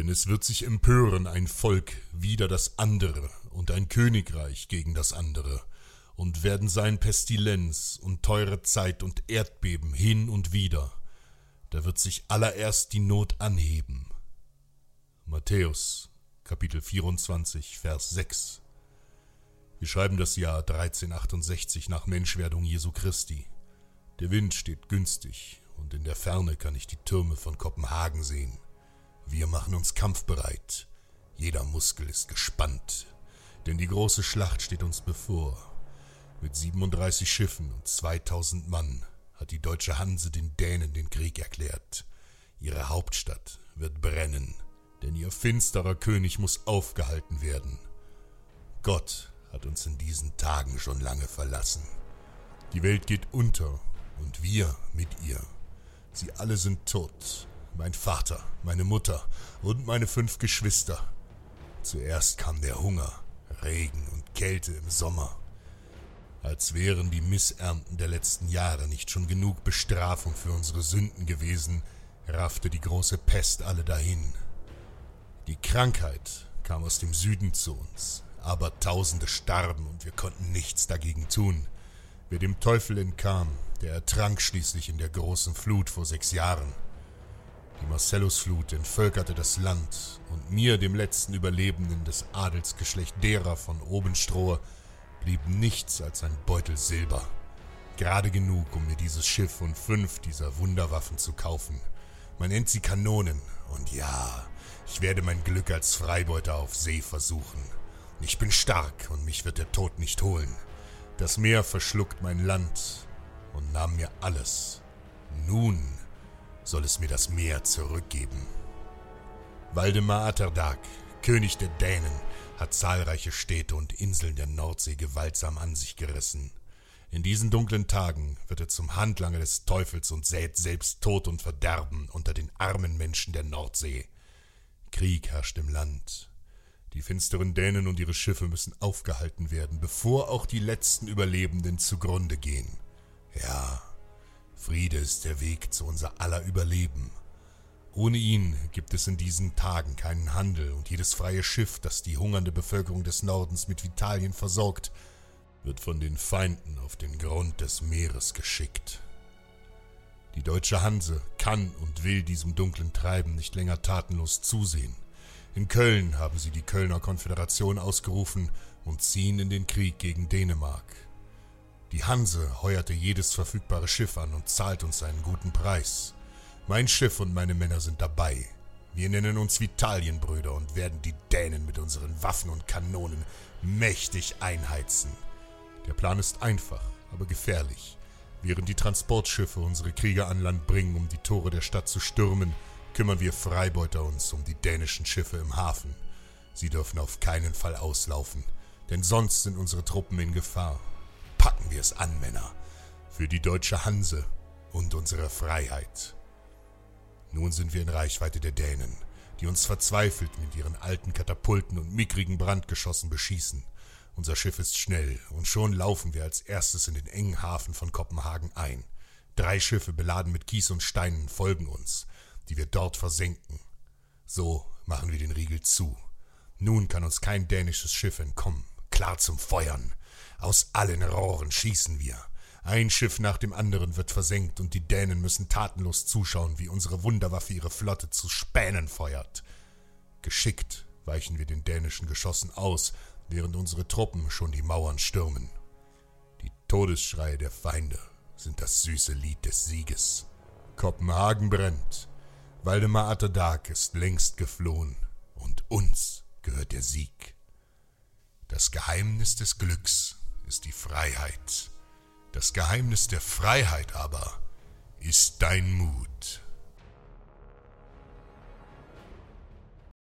Denn es wird sich empören ein Volk wider das andere und ein Königreich gegen das andere und werden sein Pestilenz und teure Zeit und Erdbeben hin und wieder. Da wird sich allererst die Not anheben. Matthäus, Kapitel 24, Vers 6. Wir schreiben das Jahr 1368 nach Menschwerdung Jesu Christi. Der Wind steht günstig und in der Ferne kann ich die Türme von Kopenhagen sehen. Wir machen uns kampfbereit. Jeder Muskel ist gespannt, denn die große Schlacht steht uns bevor. Mit 37 Schiffen und 2000 Mann hat die deutsche Hanse den Dänen den Krieg erklärt. Ihre Hauptstadt wird brennen denn ihr finsterer König muss aufgehalten werden. Gott hat uns in diesen Tagen schon lange verlassen. Die Welt geht unter und wir mit ihr. Sie alle sind tot. Mein Vater, meine Mutter und meine fünf Geschwister. Zuerst kam der Hunger, Regen und Kälte im Sommer. Als wären die Missernten der letzten Jahre nicht schon genug Bestrafung für unsere Sünden gewesen, raffte die große Pest alle dahin. Die Krankheit kam aus dem Süden zu uns, aber Tausende starben und wir konnten nichts dagegen tun. Wer dem Teufel entkam, der ertrank schließlich in der großen Flut vor sechs Jahren. Die Marcellusflut entvölkerte das Land, und mir, dem letzten Überlebenden des Adelsgeschlecht derer von Obenstrohe, blieb nichts als ein Beutel Silber. Gerade genug, um mir dieses Schiff und fünf dieser Wunderwaffen zu kaufen. Man nennt sie Kanonen, und ja, ich werde mein Glück als Freibeuter auf See versuchen. Ich bin stark und mich wird der Tod nicht holen. Das Meer verschluckt mein Land und nahm mir alles. Nun soll es mir das Meer zurückgeben. Waldemar Atterdag, König der Dänen, hat zahlreiche Städte und Inseln der Nordsee gewaltsam an sich gerissen. In diesen dunklen Tagen wird er zum Handlanger des Teufels und sät selbst Tod und Verderben unter den armen Menschen der Nordsee. Krieg herrscht im Land. Die finsteren Dänen und ihre Schiffe müssen aufgehalten werden, bevor auch die letzten Überlebenden zugrunde gehen. Ja, Friede ist der Weg zu unser aller Überleben. Ohne ihn gibt es in diesen Tagen keinen Handel, und jedes freie Schiff, das die hungernde Bevölkerung des Nordens mit Vitalien versorgt, wird von den Feinden auf den Grund des Meeres geschickt. Die deutsche Hanse kann und will diesem dunklen Treiben nicht länger tatenlos zusehen. In Köln haben sie die Kölner Konföderation ausgerufen und ziehen in den Krieg gegen Dänemark. Die Hanse heuerte jedes verfügbare Schiff an und zahlt uns einen guten Preis. Mein Schiff und meine Männer sind dabei. Wir nennen uns Vitalienbrüder und werden die Dänen mit unseren Waffen und Kanonen mächtig einheizen. Der Plan ist einfach, aber gefährlich. Während die Transportschiffe unsere Krieger an Land bringen, um die Tore der Stadt zu stürmen, kümmern wir Freibeuter uns um die dänischen Schiffe im Hafen. Sie dürfen auf keinen Fall auslaufen, denn sonst sind unsere Truppen in Gefahr. Packen wir es an, Männer, für die deutsche Hanse und unsere Freiheit. Nun sind wir in Reichweite der Dänen, die uns verzweifelt mit ihren alten Katapulten und mickrigen Brandgeschossen beschießen. Unser Schiff ist schnell, und schon laufen wir als erstes in den engen Hafen von Kopenhagen ein. Drei Schiffe beladen mit Kies und Steinen folgen uns, die wir dort versenken. So machen wir den Riegel zu. Nun kann uns kein dänisches Schiff entkommen. Klar zum Feuern. Aus allen Rohren schießen wir. Ein Schiff nach dem anderen wird versenkt und die Dänen müssen tatenlos zuschauen, wie unsere Wunderwaffe ihre Flotte zu Spänen feuert. Geschickt weichen wir den dänischen Geschossen aus, während unsere Truppen schon die Mauern stürmen. Die Todesschreie der Feinde sind das süße Lied des Sieges. Kopenhagen brennt. Waldemar Atterdag ist längst geflohen und uns gehört der Sieg. Das Geheimnis des Glücks ist die Freiheit. Das Geheimnis der Freiheit aber ist dein Mut.